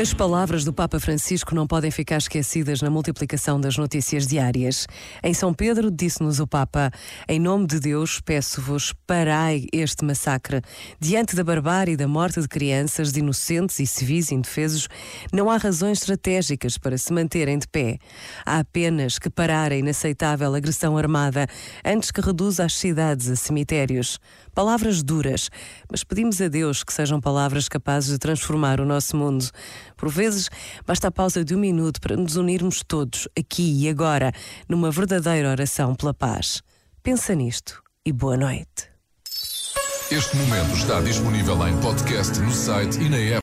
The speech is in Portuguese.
As palavras do Papa Francisco não podem ficar esquecidas na multiplicação das notícias diárias. Em São Pedro, disse-nos o Papa: Em nome de Deus, peço-vos, parai este massacre. Diante da barbárie e da morte de crianças, de inocentes e civis indefesos, não há razões estratégicas para se manterem de pé. Há apenas que parar a inaceitável agressão armada antes que reduza as cidades a cemitérios. Palavras duras, mas pedimos a Deus que sejam palavras capazes de transformar o nosso mundo. Por vezes, basta a pausa de um minuto para nos unirmos todos, aqui e agora, numa verdadeira oração pela paz. Pensa nisto e boa noite. Este momento está disponível em podcast no site e na app.